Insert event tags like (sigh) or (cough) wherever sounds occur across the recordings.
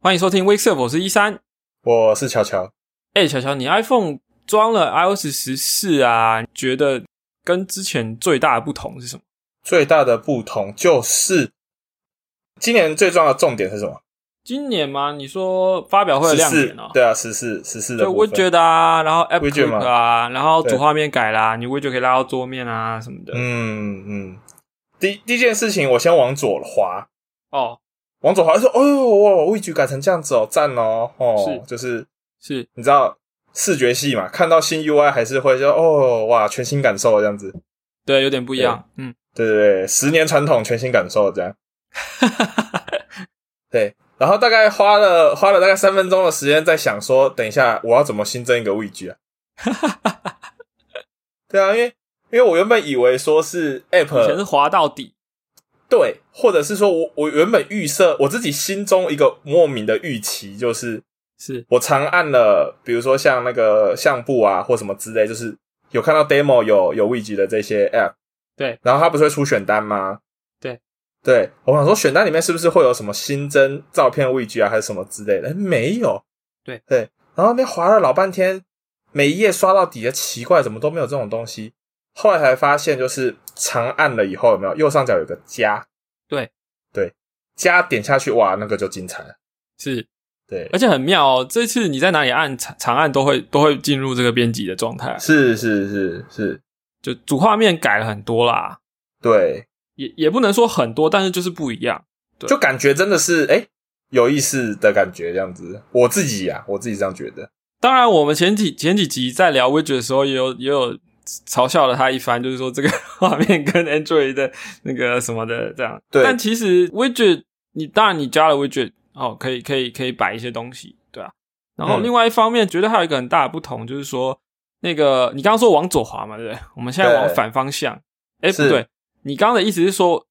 欢迎收听 Wake Up，我是一三，我是乔乔。哎，乔乔，你 iPhone 装了 iOS 十四啊？觉得跟之前最大的不同是什么？最大的不同就是今年最重要的重点是什么？今年吗？你说发表会的亮点哦？对啊，十四十四的就 Widget 啊，然后 App Widget 啊，然后主画面改啦，你 Widget 可以拉到桌面啊什么的。嗯嗯，第第一件事情，我先往左滑，哦，往左滑就说：“哦呦，哇，味局改成这样子哦，赞哦，哦，是就是是你知道视觉系嘛，看到新 UI 还是会说哦，哇，全新感受这样子。对，有点不一样。嗯，对对对，十年传统，全新感受这样。(laughs) 对，然后大概花了花了大概三分钟的时间在想说，等一下我要怎么新增一个位局啊？(laughs) 对啊，因为因为我原本以为说是以前 App 是滑到底，对，或者是说我我原本预设我自己心中一个莫名的预期，就是是我长按了，比如说像那个相簿啊或什么之类，就是有看到 demo 有有位局的这些 App，对，然后它不是会出选单吗？对，对我想说选单里面是不是会有什么新增照片位局啊，还是什么之类的？诶没有。对对，然后那边划了老半天，每一页刷到底的奇怪，怎么都没有这种东西。后来才发现，就是长按了以后，有没有右上角有个加？对对，加点下去，哇，那个就精彩了。是，对，而且很妙哦。这次你在哪里按长长按都会都会进入这个编辑的状态，是是是是，就主画面改了很多啦，对，也也不能说很多，但是就是不一样。对就感觉真的是哎、诶有意思的感觉，这样子。我自己呀、我自己这样觉得。当然，我们前几前几集在聊 Widget 的时候，也有也有嘲笑了他一番，就是说这个 (laughs) 画面跟 Android 的那个什么的这样。对但其实 Widget，你当然你加了 Widget 哦，可以可以可以摆一些东西，对啊。然后嗯另外一方面，觉得还有一个很大的不同，就是说那个你刚刚说往左滑嘛，对不对？我们现在往反方向。哎，不对，你刚刚的意思是说，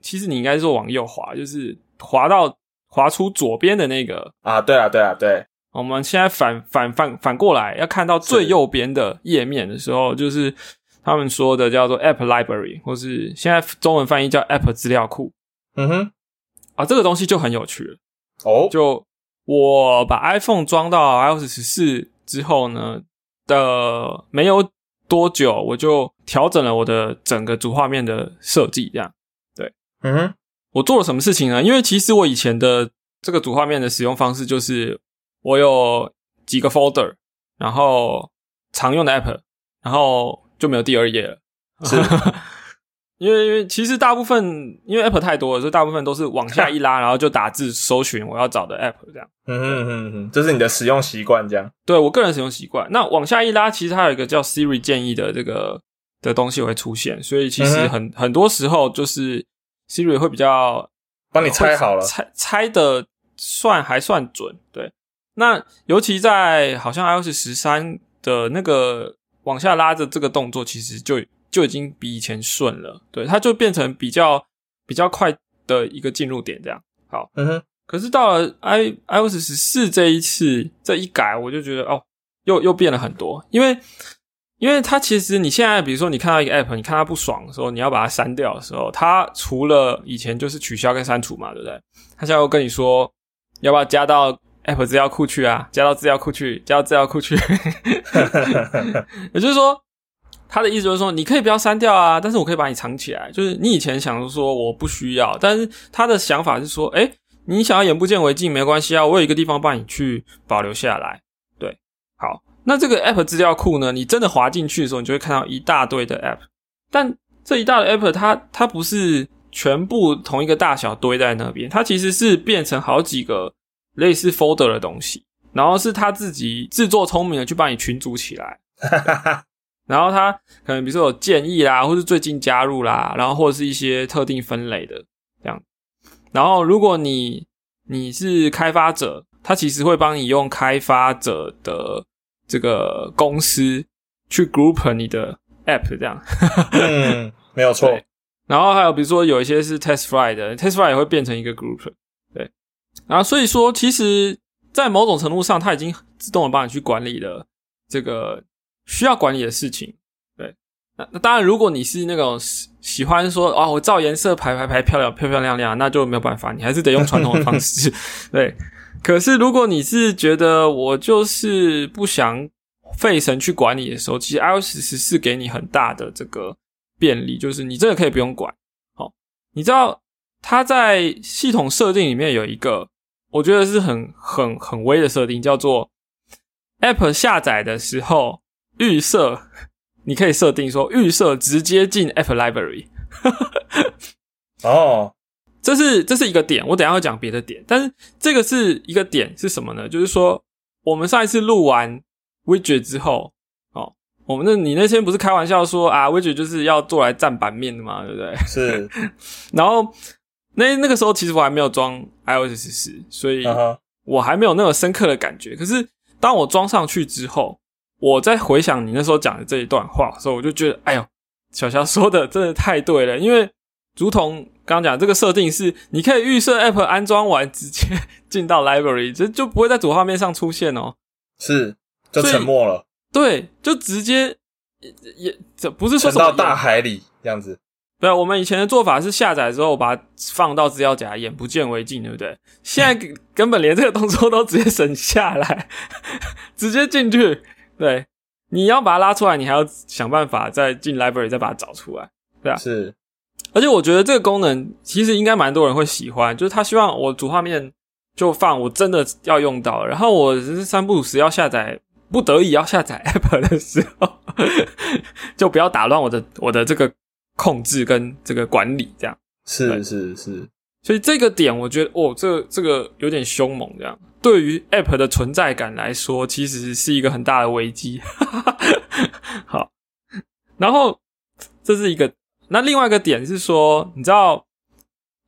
其实你应该是说往右滑，就是滑到滑出左边的那个啊，对啊，对啊，对，我们现在反反反反过来，要看到最右边的页面的时候，就是他们说的叫做 App Library，或是现在中文翻译叫 App 资料库嗯哼，啊，这个东西就很有趣了。哦，就我把 iPhone 装到 iOS 十四之后呢的没有多久，我就调整了我的整个主画面的设计，这样。对嗯哼，我做了什么事情呢？因为其实我以前的这个主画面的使用方式就是我有几个 folder，然后常用的 app，然后就没有第二页了。(laughs) 是因为因为其实大部分因为 app 太多了，所以大部分都是往下一拉，(laughs) 然后就打字搜寻我要找的 app 这样。嗯哼嗯嗯，这是你的使用习惯，这样。对我个人使用习惯，那往下一拉，其实它有一个叫 Siri 建议的这个的东西会出现，所以其实嗯很、很多时候就是 Siri 会比较帮你猜好了会猜猜的算还算准。对，那尤其在好像 iOS 十三的那个往下拉的这个动作，其实就就已经比以前顺了。对，它就变成比较比较快的一个进入点，这样。好，嗯哼，可是到了 i iOS 十四这一次这一改，我就觉得哦，又又变了很多，因为因为它其实你现在比如说你看到一个 app，你看它不爽的时候，你要把它删掉的时候，它除了以前就是取消跟删除嘛，对不对？它现在又跟你说要不要加到 app 资料库去啊，加到资料库去，加到资料库去，(laughs) 也就是说。他的意思就是说，你可以不要删掉啊，但是我可以把你藏起来。就是你以前想说我不需要，但是他的想法是说，哎、你想要眼不见为净没关系啊，我有一个地方帮你去保留下来。对，好，那这个 App 资料库呢，你真的滑进去的时候，你就会看到一大堆的 App，但这一大堆 App 它它不是全部同一个大小堆在那边，它其实是变成好几个类似 folder 的东西，然后是他自己自作聪明的去帮你群组起来。然后他可能比如说有建议啦，或是最近加入啦，然后或者是一些特定分类的这样。然后如果你你是开发者，他其实会帮你用开发者的这个公司去 group 你的 app 这样。嗯，没有错。然后还有比如说有一些是 TestFly 的，TestFly 也会变成一个 group。对，然后所以说其实，在某种程度上，它已经自动的帮你去管理了这个需要管理的事情。对，那那当然，如果你是那种喜喜欢说啊、我照颜色排排排漂亮漂漂亮亮，那就没有办法，你还是得用传统的方式。(laughs) 对，可是如果你是觉得我就是不想费神去管理的时候，其实 iOS 十四给你很大的这个便利，就是你真的可以不用管。好，你知道它在系统设定里面有一个，我觉得是很很很微的设定，叫做 App 下载的时候预设，(laughs) 你可以设定说预设直接进 App Library。(laughs) 哦，这是这是一个点，我等下会讲别的点，但是这个是一个点是什么呢？就是说我们上一次录完 widget 之后，哦，我们那你那天不是开玩笑说啊，widget 就是要做来占版面的嘛，对不对？是，(laughs) 然后那那个时候其实我还没有装 iOS 十四，所以我还没有那么深刻的感觉。可是当我装上去之后，我在回想你那时候讲的这一段话的时候，我就觉得，哎呦，小乔说的真的太对了。因为如同刚刚讲，这个设定是你可以预设 App 安装完直接进到 Library，这就不会在主画面上出现哦。是，就沉默了，对，就直接也也这不是说沉到大海里这样子。对啊，我们以前的做法是下载之后把它放到资料夹，眼不见为净，对不对？现在根本连这个动作都直接省下来，(laughs) 直接进去。对，你要把它拉出来，你还要想办法再进 library 再把它找出来。对啊是，而且我觉得这个功能其实应该蛮多人会喜欢，就是他希望我主画面就放我真的要用到，然后我是三不五时要下载，不得已要下载 (laughs) app 的时候，(laughs) 就不要打乱我的我的这个控制跟这个管理这样。是是是，所以这个点，我觉得哦，这个这个有点凶猛，这样。对于 App 的存在感来说，其实是一个很大的危机。(laughs) 好，然后这是一个，那另外一个点是说，你知道，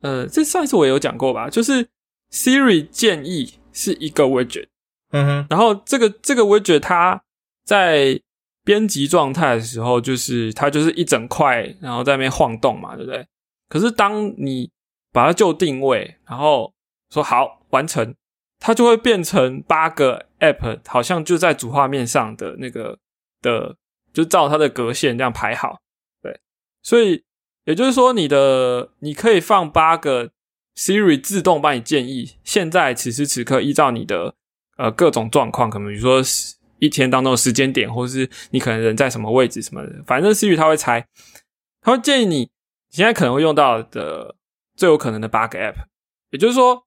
呃，这上一次我也有讲过吧，就是 Siri 建议是一个 widget，嗯哼，然后这个这个 widget 它在编辑状态的时候，就是它就是一整块，然后在那边晃动嘛，对不对？可是当你把它就定位，然后说好完成，它就会变成八个 app，好像就在主画面上的那个的，就照它的格线这样排好。对，所以也就是说，你的你可以放八个 Siri 自动帮你建议，现在此时此刻依照你的呃各种状况，可能比如说一天当中的时间点，或是你可能人在什么位置什么的，反正 Siri 它会猜，他会建议你现在可能会用到的最有可能的八个 App，也就是说，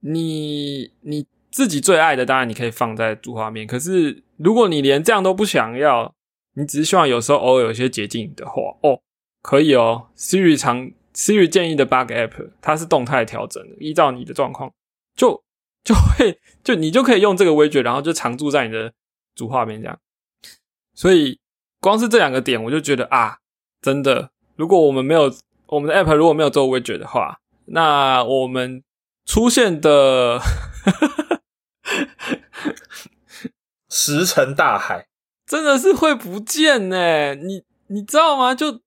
你你自己最爱的，当然你可以放在主画面，可是如果你连这样都不想要，你只是希望有时候偶尔有一些捷径的话，哦，可以哦，Siri 常 Siri 建议的八个 App，它是动态调整的，依照你的状况，就就会就你就可以用这个 widget，然后就常驻在你的主画面这样。所以光是这两个点，我就觉得啊，真的，如果我们没有我们的 app 如果没有做 widget 的话，那我们出现的石沉大海。真的是会不见呢。你你知道吗？就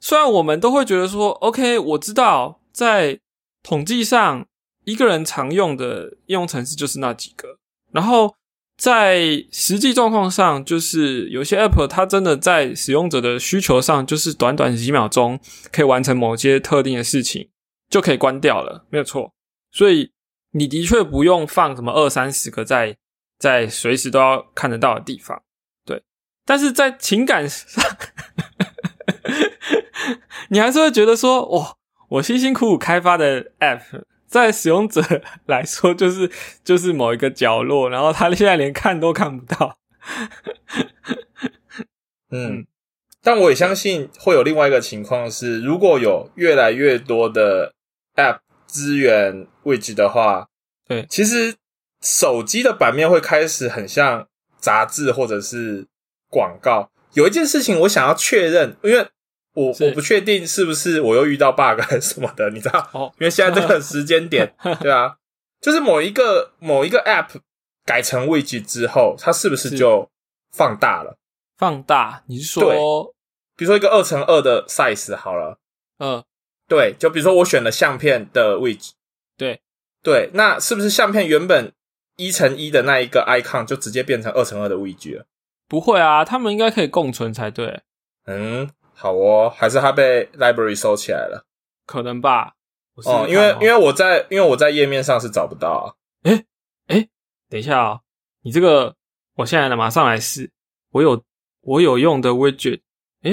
虽然我们都会觉得说，OK，我知道在统计上一个人常用的应用程式就是那几个，然后在实际状况上，就是有些 App 它真的在使用者的需求上，就是短短几秒钟可以完成某些特定的事情，就可以关掉了，没有错。所以你的确不用放什么二三十个在在随时都要看得到的地方。对但是在情感上，(laughs) 你还是会觉得说，哇，我辛辛苦苦开发的 App，在使用者来说，就是 (laughs) 就是某一个角落，然后他现在连看都看不到。嗯，但我也相信会有另外一个情况是，如果有越来越多的 App 资源位置的话，对其实手机的版面会开始很像杂志或者是广告。有一件事情我想要确认，因为我我不确定是不是我又遇到 bug 还是什么的，你知道？哦，因为现在这个时间点，(laughs) 对啊，就是某一个某一个 App 改成 widget 之后，它是不是是就放大了？放大，你是说，比如说一个二乘二的 size 好了，嗯，对，就比如说我选了相片的 widget，对，对，那是不是相片原本一乘一的那一个 icon 就直接变成二乘二的 widget 了？不会啊，他们应该可以共存才对，嗯，好哦，还是它被 library 收起来了？可能吧？哦，因为因为我在因为我在页面上是找不到啊。哎哎，等一下啊，你这个我现在呢马上来试，我有我有用的 widget，哎，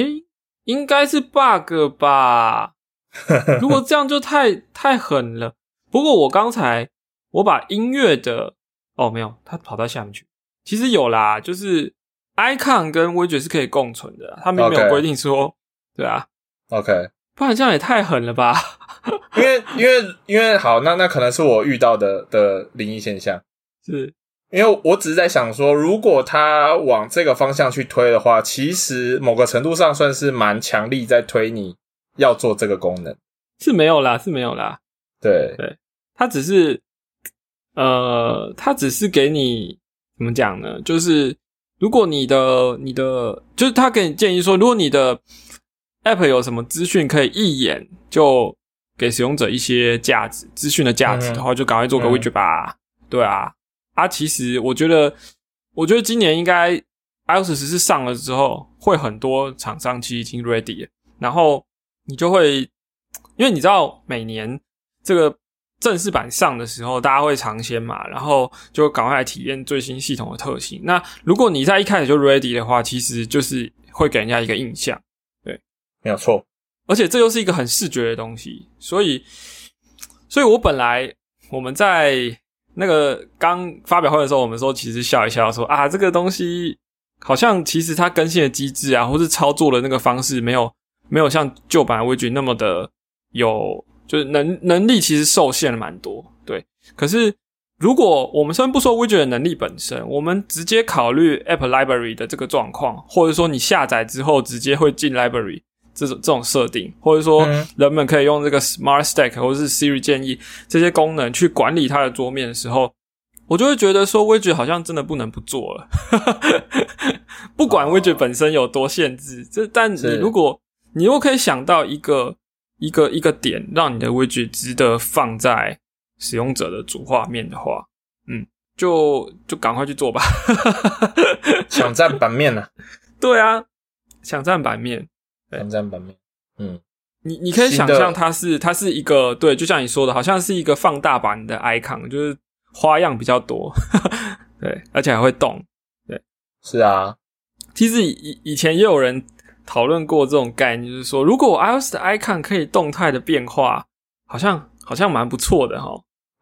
应该是 bug 吧？(laughs) 如果这样就太太狠了。不过我刚才我把音乐的哦没有，它跑到下面去。其实有啦，就是 icon 跟 widget 是可以共存的，他们没有规定说，对啊，OK，不然这样也太狠了吧？因为因为因为好，那那可能是我遇到的的灵异现象，是因为我只是在想说，如果他往这个方向去推的话，其实某个程度上算是蛮强力在推你要做这个功能，是没有啦，是没有啦，对对，他只是呃，他只是给你。怎么讲呢？就是如果你的你的，就是他给你建议说，如果你的 app 有什么资讯可以一眼就给使用者一些价值资讯的价值的话，就赶快做个 widget 吧。对啊，啊，其实我觉得，我觉得今年应该 iOS 十四上了之后，会很多厂商其实已经 ready，了然后你就会，因为你知道每年这个。正式版上的时候，大家会尝鲜嘛，然后就赶快来体验最新系统的特性。那如果你在一开始就 ready 的话，其实就是会给人家一个印象，对，没有错。而且这又是一个很视觉的东西，所以，所以我本来我们在那个刚发表会的时候，我们说其实笑一笑，说啊，这个东西好像其实它更新的机制啊，或是操作的那个方式，没有没有像旧版 widget 那么的有。就是能能力其实受限了蛮多，对。可是如果我们先不说 widget 的能力本身，我们直接考虑 App Library 的这个状况，或者说你下载之后直接会进 Library 这种这种设定，或者说人们可以用这个 Smart Stack 或者是 Siri 建议这些功能去管理它的桌面的时候，我就会觉得说 widget 好像真的不能不做了。(laughs) 不管 widget 本身有多限制，这但你如果你如果可以想到一个。一个一个点，让你的 widget 值得放在使用者的主画面的话，嗯，就就赶快去做吧。(laughs) 抢占版面呢？对啊，抢占版面，抢占版面。嗯，你你可以想象它是它是一个对，就像你说的，好像是一个放大版的 icon，就是花样比较多，(laughs) 对，而且还会动。对，是啊。其实以以前也有人。讨论过这种概念，就是说，如果 iOS 的 icon 可以动态的变化，好像好像蛮不错的哈。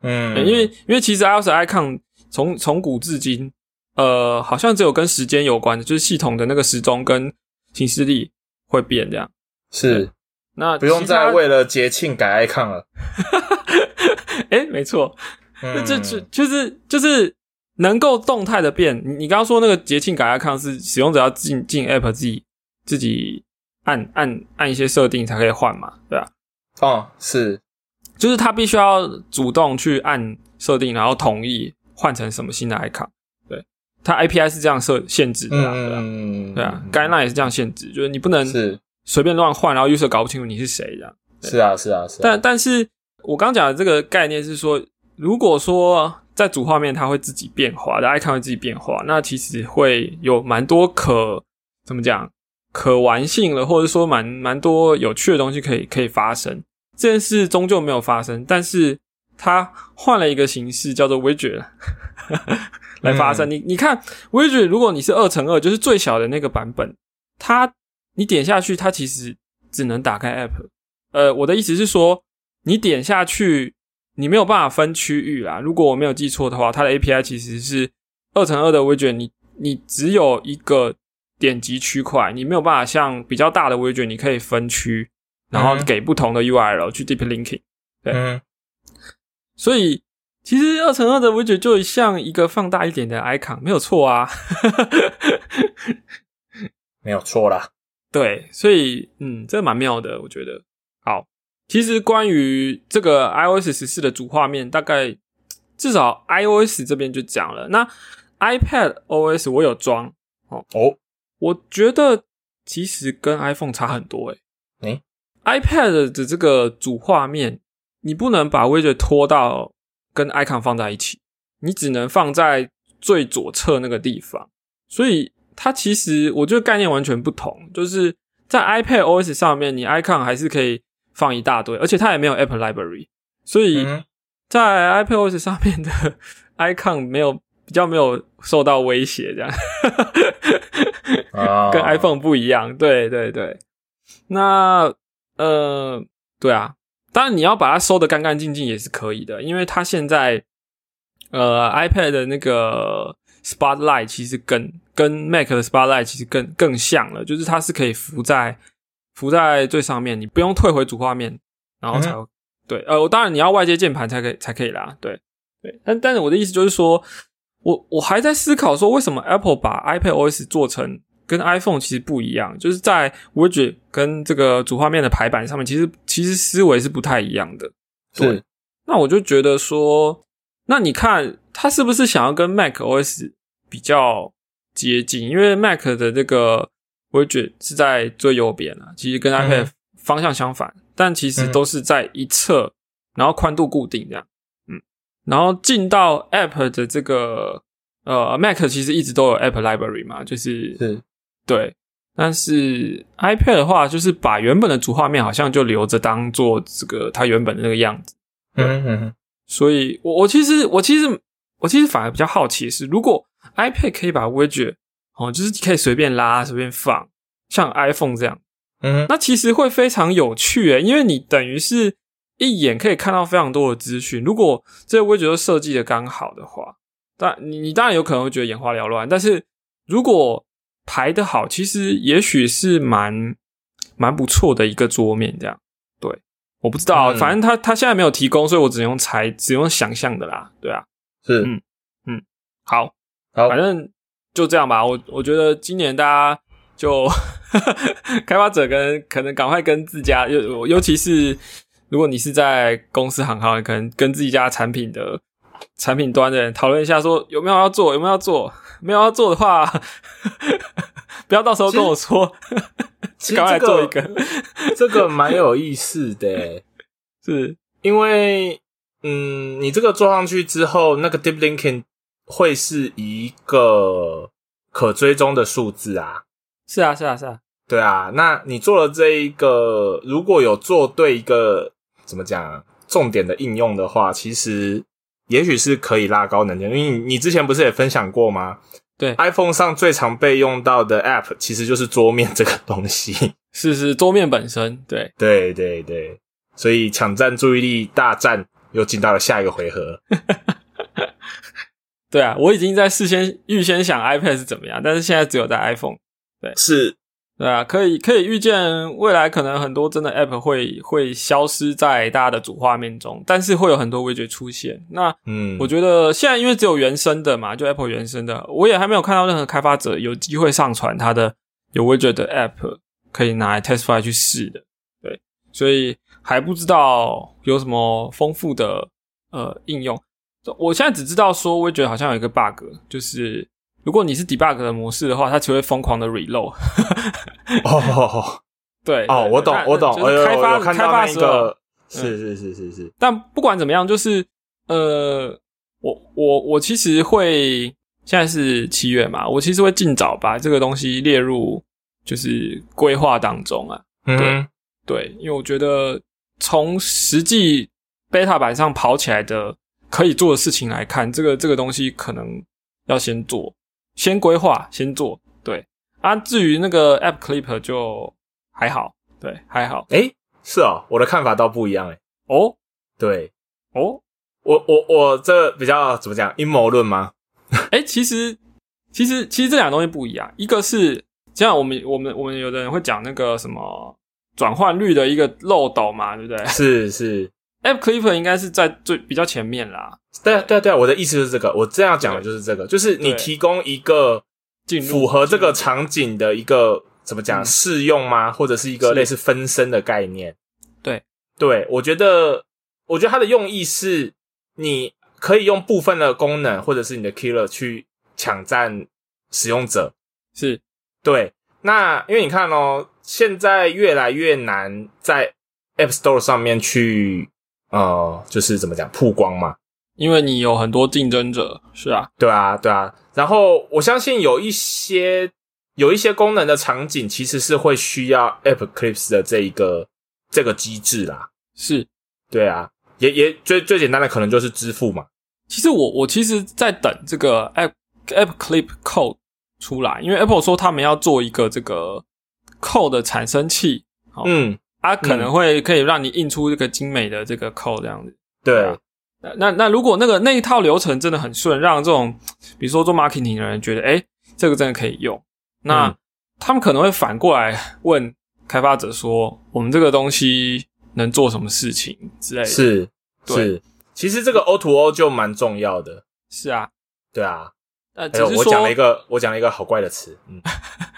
嗯，因为因为其实 iOS icon 从从古至今，呃，好像只有跟时间有关的，就是系统的那个时钟跟行事历会变这样。是，那不用再为了节庆改 icon 了。(laughs) 哎，没错，这这就是就是能够动态的变。你你刚刚说那个节庆改 icon 是使用者要进进 app 自己。自己按按按一些设定才可以换嘛，对吧？哦，是，就是他必须要主动去按设定，然后同意换成什么新的 icon。对，他 API 是这样设限制的，嗯，对啊，该那也是这样限制，就是你不能是随便乱换，然后预设搞不清楚你是谁这样。是啊，是啊，是。但但是我刚讲的这个概念是说，如果说在主画面它会自己变化的 icon 会自己变化，那其实会有蛮多可怎么讲？可玩性了，或者说蛮蛮多有趣的东西可以可以发生。这件事终究没有发生，但是它换了一个形式，叫做 widget (laughs) 来发生。你你看 widget，如果你是二乘二，就是最小的那个版本，它你点下去，它其实只能打开 app。呃，我的意思是说，你点下去，你没有办法分区域啦。如果我没有记错的话，它的 API 其实是二乘二的 widget，你你只有一个。点击区块，你没有办法像比较大的 widget，你可以分区，然后给不同的 URL 去 deep linking。对，所以其实二乘二的 widget 就像一个放大一点的 icon，没有错啊，(laughs) 没有错啦。对，所以嗯，这蛮妙的，我觉得。好，其实关于这个 iOS 十四的主画面，大概至少 iOS 这边就讲了。那 iPad OS 我有装哦哦。我觉得其实跟 iPhone 差很多诶。诶，iPad 的这个主画面，你不能把 widget 拖到跟 icon 放在一起，你只能放在最左侧那个地方。所以它其实我觉得概念完全不同。就是在 iPad OS 上面，你 icon 还是可以放一大堆，而且它也没有 App Library，所以在 iPadOS 上面的 (laughs) icon 没有比较没有受到威胁，这样。啊。跟 iPhone 不一样。对对对，那呃，对啊，当然你要把它收的干干净净也是可以的，因为它现在呃 iPad 的那个 Spotlight 其实跟跟 Mac 的 Spotlight 其实更更像了，就是它是可以浮在浮在最上面，你不用退回主画面，然后才有、对。呃，我当然你要外接键盘才可以才可以啦，对。对，但但是我的意思就是说，我我还在思考说，为什么 Apple 把 iPad OS 做成跟 iPhone 其实不一样，就是在 widget 跟这个主画面的排版上面，其实其实思维是不太一样的。对那我就觉得说，那你看他是不是想要跟 Mac OS 比较接近？因为 Mac 的这个 widget 是在最右边啊，其实跟 iPad 嗯方向相反，但其实嗯都是在一侧，然后宽度固定这样。嗯，然后进到 App 的这个呃 Mac 其实一直都有 App Library 嘛，就是是。对，但是 iPad 的话，就是把原本的主画面好像就留着当做这个它原本的那个样子。嗯嗯所以我我其实我其实我其实反而比较好奇是，如果 iPad 可以把 widget 哦，就是可以随便拉随便放，像 iPhone 这样，嗯那其实会非常有趣诶，因为你等于是一眼可以看到非常多的资讯。如果这个 widget 都设计的刚好的话，但你你当然有可能会觉得眼花缭乱，但是如果排的好，其实也许是蛮蛮不错的一个桌面这样。对，我不知道，嗯反正他他现在没有提供，所以我只能用猜，只用想象的啦。对啊，是嗯好，好反正就这样吧。我我觉得今年大家就 (laughs) 开发者跟可能赶快跟自家，尤尤其是如果你是在公司行号，可能跟自己家产品的产品端的人讨论一下，说有没有要做，有没有要做，没有要做的话，(laughs) 不要到时候跟我说，其实 (laughs) 赶快做一个，这个蛮有意思的。欸，(laughs) 是。因为嗯，你这个做上去之后，那个 deep linking 会是一个可追踪的数字啊。是啊是啊是啊，对啊，那你做了这一个，如果有做对一个怎么讲啊重点的应用的话，其实也许是可以拉高能见度。因为你你之前不是也分享过吗？对，iPhone 上最常被用到的 App 其实就是桌面这个东西。(laughs) 是是桌面本身，对，对对对，所以抢占注意力大战又进到了下一个回合。(laughs) 对啊，我已经在事先预先想 iPad 是怎么样，但是现在只有在 iPhone。对是，对啊，可以可以预见未来可能很多真的 App 会会消失在大家的主画面中，但是会有很多 widget 出现。那嗯，我觉得现在因为只有原生的嘛，就 Apple 原生的，我也还没有看到任何开发者有机会上传他的有 widget 的 App 可以拿来 test file 去试的。对，所以还不知道有什么丰富的呃应用。我现在只知道说 widget 好像有一个 bug，就是如果你是 debug 的模式的话，它只会疯狂的 reload。哦 (laughs) 对，哦，对我懂那我懂，就是开发开发时候个，是是是是是，但不管怎么样，就是呃，我我我其实会现在是七月嘛，我其实会尽早把这个东西列入就是规划当中啊。嗯对，因为我觉得从实际 beta 版上跑起来的可以做的事情来看，这个这个东西可能要先做，先规划，先做。对啊，至于那个 App Clip 就还好，对，还好。诶，是哦，我的看法倒不一样诶。哦对哦，我我我这比较怎么讲阴谋论吗？(laughs) 哎、其实其实其实这两个东西不一样，一个是像我们我们我们有的人会讲那个什么转换率的一个漏斗嘛，对不对是是，？App Clipper 应该是在最比较前面啦，对啊对啊对啊，我的意思就是这个，我这样讲的就是这个，就是你提供一个符合这个场景的一个怎么讲嗯适用吗？或者是一个类似分身的概念？对对，我觉得我觉得它的用意是你可以用部分的功能或者是你的 killer 去抢占使用者。是对，那因为你看哦，现在越来越难在 App Store 上面去呃，就是怎么讲曝光嘛。因为你有很多竞争者，是啊，对啊，对啊。然后我相信有一些有一些功能的场景，其实是会需要 App Clips 的这一个这个机制啦。是对啊，也也最最简单的可能就是支付嘛。其实我我其实在等这个 App App Clip Code 出来，因为 Apple 说他们要做一个这个 Code 的产生器，好嗯，它可能会可以让你印出这个精美的这个 Code 这样子。对。啊，那那那如果那个那一套流程真的很顺，让这种比如说做 marketing 的人觉得，哎，这个真的可以用，那、嗯。他们可能会反过来问开发者说，我们这个东西能做什么事情之类的。是对。是，其实这个 O to O 就蛮重要的。是啊，对啊，呃，只是说我讲了一个我讲了一个好怪的词，嗯，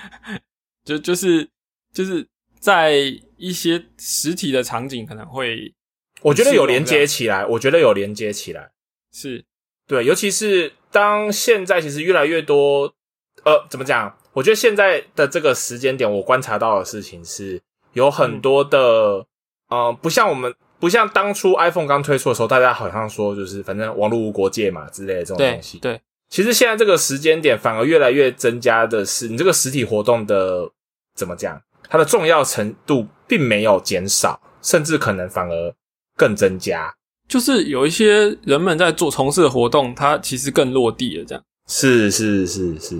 (laughs) 就就是就是在一些实体的场景可能会我觉得有连接起来，我觉得有连接起来。是对，尤其是当现在其实越来越多，呃，怎么讲？我觉得现在的这个时间点，我观察到的事情是有很多的，呃，不像我们，不像当初 iPhone 刚推出的时候，大家好像说就是反正网络无国界嘛之类的这种东西。对其实现在这个时间点，反而越来越增加的是，你这个实体活动的怎么讲？它的重要程度并没有减少，甚至可能反而更增加。就是有一些人们在做从事的活动，它其实更落地了这样。是是是是，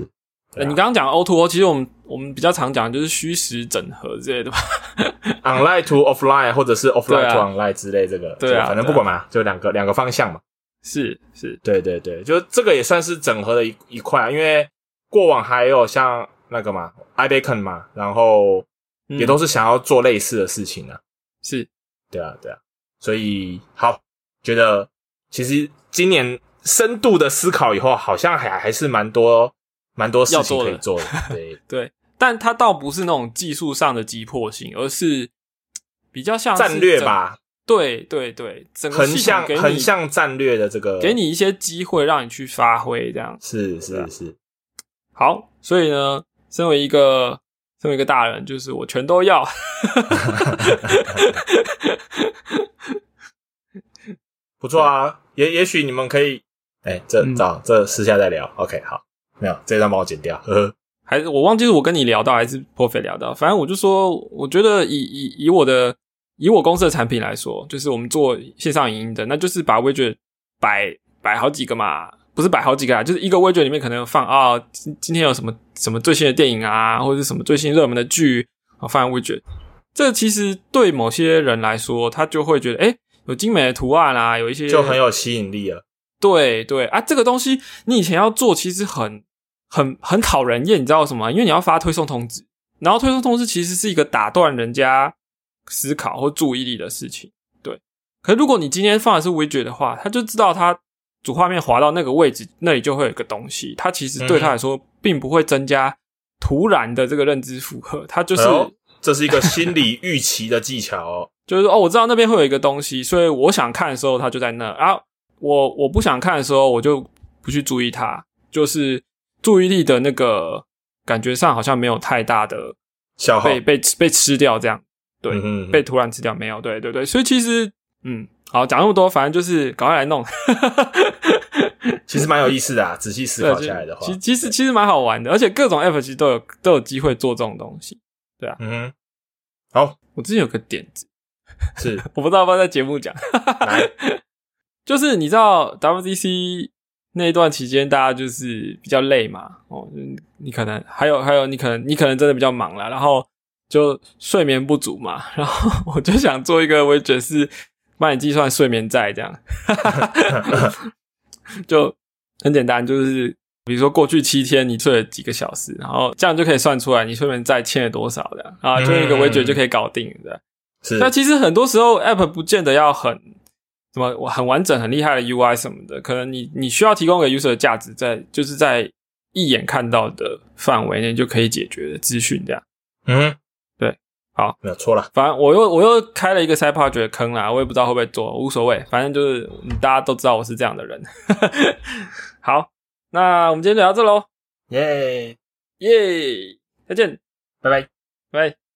你刚刚讲 O to O，其实我们我们比较常讲就是虚实整合之类的吧。(laughs) online to offline 或者是 offline to online 之类，这个对啊反正不管嘛，就两个两个方向嘛。是是，对对对，就这个也算是整合的一一块啊，因为过往还有像那个嘛 iBacon 嘛，然后嗯也都是想要做类似的事情啊。是对啊对啊，所以好，觉得其实今年深度的思考以后，好像还还是蛮多蛮多事情可以做的。(laughs) 对，对，但它倒不是那种技术上的急迫性，而是比较像战略。吧，对对对，整个横向横向战略的这个，给你一些机会让你去发挥，这样是是是，好。所以呢，身为一个身为一个大人，就是我全都要。(laughs) 不错啊，也也许你们可以，哎、这嗯这这私下再聊。OK，好，没有这一段帮我剪掉。呵呵，还是我忘记是我跟你聊到还是 Profit 聊到，反正我就说，我觉得以以以我的以我公司的产品来说，就是我们做线上影音的，那就是把 widget 摆摆好几个嘛，不是摆好几个啊，就是一个 widget 里面可能放啊，今今天有什么什么最新的电影啊，或者是什么最新热门的剧啊，放在 widget。这其实对某些人来说，他就会觉得，哎、有精美的图案啊，有一些就很有吸引力了。对对啊，这个东西你以前要做，其实很很很讨人厌，你知道什么？因为你要发推送通知，然后推送通知其实是一个打断人家思考或注意力的事情。对，可是如果你今天放的是 widget 的话，他就知道他主画面滑到那个位置，那里就会有一个东西，它其实对他来说并不会增加突然的这个认知负荷，它就是。哎这是一个心理预期的技巧哦。(laughs) 就是说哦，我知道那边会有一个东西，所以我想看的时候它就在那啊。我我不想看的时候，我就不去注意它，就是注意力的那个感觉上好像没有太大的消耗被被被吃掉这样，对，被突然吃掉没有？对对对，所以其实嗯，好讲那么多，反正就是赶快来弄。(laughs) 其实蛮有意思的啊，仔细思，考下来的话，其其实其实蛮好玩的，而且各种 app 其实都有都有机会做这种东西。对啊嗯，好我之前有个点子，是 (laughs) 我不知道要不要在节目讲。来，(laughs) 就是你知道 WDC 那一段期间，大家就是比较累嘛，哦，嗯你可能还有还有你可能你可能真的比较忙了，然后就睡眠不足嘛，然后我就想做一个 widget 是帮你计算睡眠债这样，(laughs) 就很简单，就是比如说过去七天你睡了几个小时，然后这样就可以算出来你睡眠债欠了多少的啊，就一个 widget 就可以搞定的。是那其实很多时候 App 不见得要很什么很完整、很厉害的 UI 什么的，可能你你需要提供给 user 的价值在就是在一眼看到的范围内就可以解决的资讯这样。嗯好，没有错了。反正我又我又开了一个 side project 的坑啦，我也不知道会不会做，无所谓，反正就是嗯大家都知道我是这样的人。(laughs) 好，那我们今天就聊到这喽，耶，耶，再见，拜拜拜。拜。